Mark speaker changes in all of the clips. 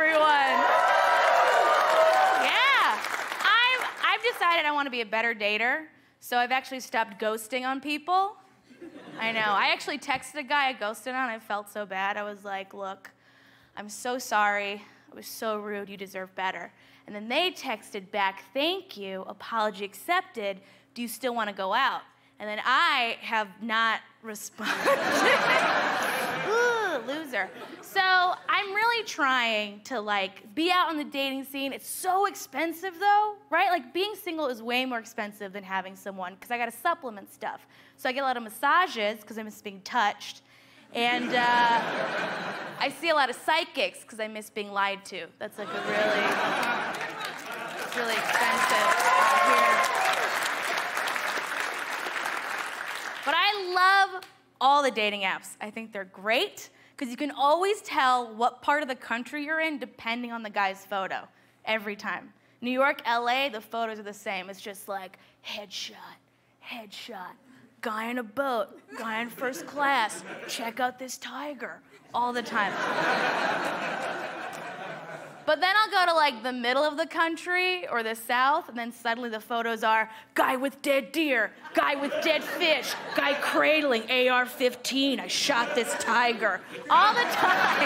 Speaker 1: everyone. Yeah. I've, I've decided I want to be a better dater, so I've actually stopped ghosting on people. I know. I actually texted a guy I ghosted on. I felt so bad. I was like, look, I'm so sorry. I was so rude. You deserve better. And then they texted back, thank you, apology accepted. Do you still want to go out? And then I have not responded. Loser. So I'm really trying to like be out on the dating scene. It's so expensive though, right? Like being single is way more expensive than having someone because I got to supplement stuff. So I get a lot of massages because I miss being touched. And uh, I see a lot of psychics because I miss being lied to. That's like a really, it's really expensive. But I love all the dating apps. I think they're great because you can always tell what part of the country you're in depending on the guy's photo every time. New York, LA, the photos are the same. It's just like headshot, headshot, guy in a boat, guy in first class, check out this tiger, all the time. But then I'll go to like the middle of the country or the south, and then suddenly the photos are guy with dead deer, guy with dead fish, guy cradling AR 15. I shot this tiger. All the time.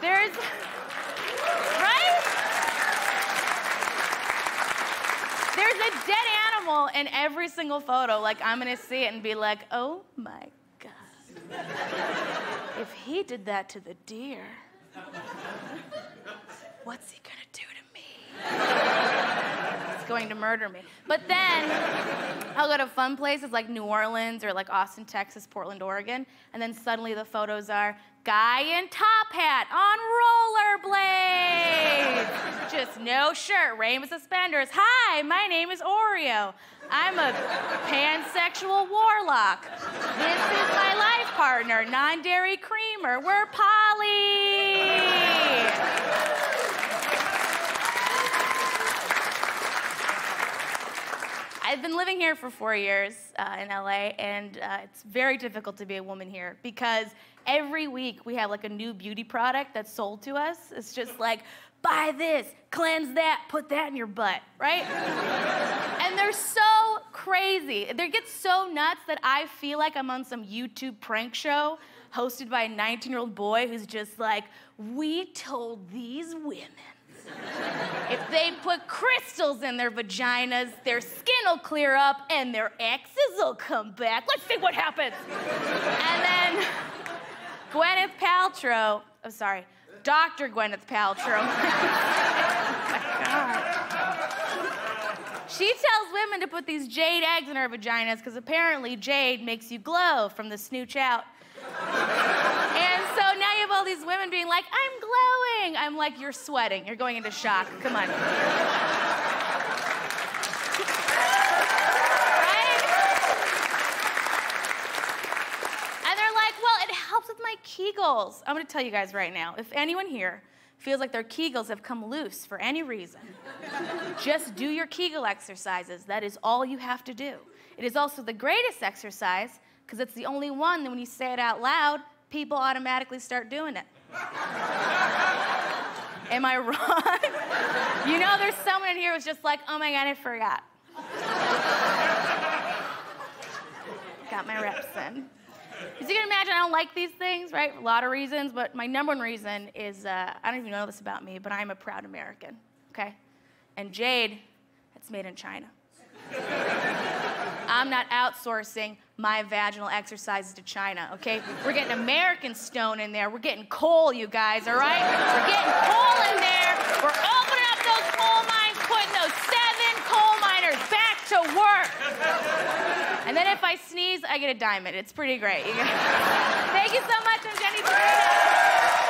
Speaker 1: There's. Right? There's a dead animal in every single photo. Like, I'm gonna see it and be like, oh my God. If he did that to the deer. What's he gonna do to me? He's going to murder me. But then I'll go to fun places like New Orleans or like Austin, Texas, Portland, Oregon, and then suddenly the photos are guy in top hat on rollerblades. Just no shirt, rainbow suspenders. Hi, my name is Oreo. I'm a pansexual warlock. This is my life partner, non dairy creamer. We're poly. I've been living here for four years uh, in LA, and uh, it's very difficult to be a woman here because every week we have like a new beauty product that's sold to us. It's just like, buy this, cleanse that, put that in your butt, right? and they're so crazy. They get so nuts that I feel like I'm on some YouTube prank show hosted by a 19 year old boy who's just like, we told these women if they put crystals in their vaginas, their skin will clear up and their exes will come back. Let's see what happens. and then Gwyneth Paltrow, oh, sorry, Dr. Gwyneth Paltrow. oh. She tells women to put these jade eggs in her vaginas because apparently jade makes you glow from the snooch out. and so now you have all these women being like, I'm glowing. I'm like, you're sweating. You're going into shock. Come on. And they're like, well, it helps with my Kegels. I'm gonna tell you guys right now if anyone here feels like their Kegels have come loose for any reason, just do your Kegel exercises. That is all you have to do. It is also the greatest exercise because it's the only one that when you say it out loud, people automatically start doing it. Am I wrong? you know, there's someone in here who's just like, oh my God, I forgot. Got my reps in. As you can imagine, I don't like these things, right? A lot of reasons, but my number one reason is uh, I don't even know this about me, but I'm a proud American, okay? And Jade, it's made in China. I'm not outsourcing my vaginal exercises to China, okay? We're getting American stone in there. We're getting coal, you guys, all right? We're getting coal in there. We're opening up those coal mines, putting those seven coal miners back to work. And then if I sneeze, I get a diamond. It's pretty great. Thank you so much. I'm Jenny.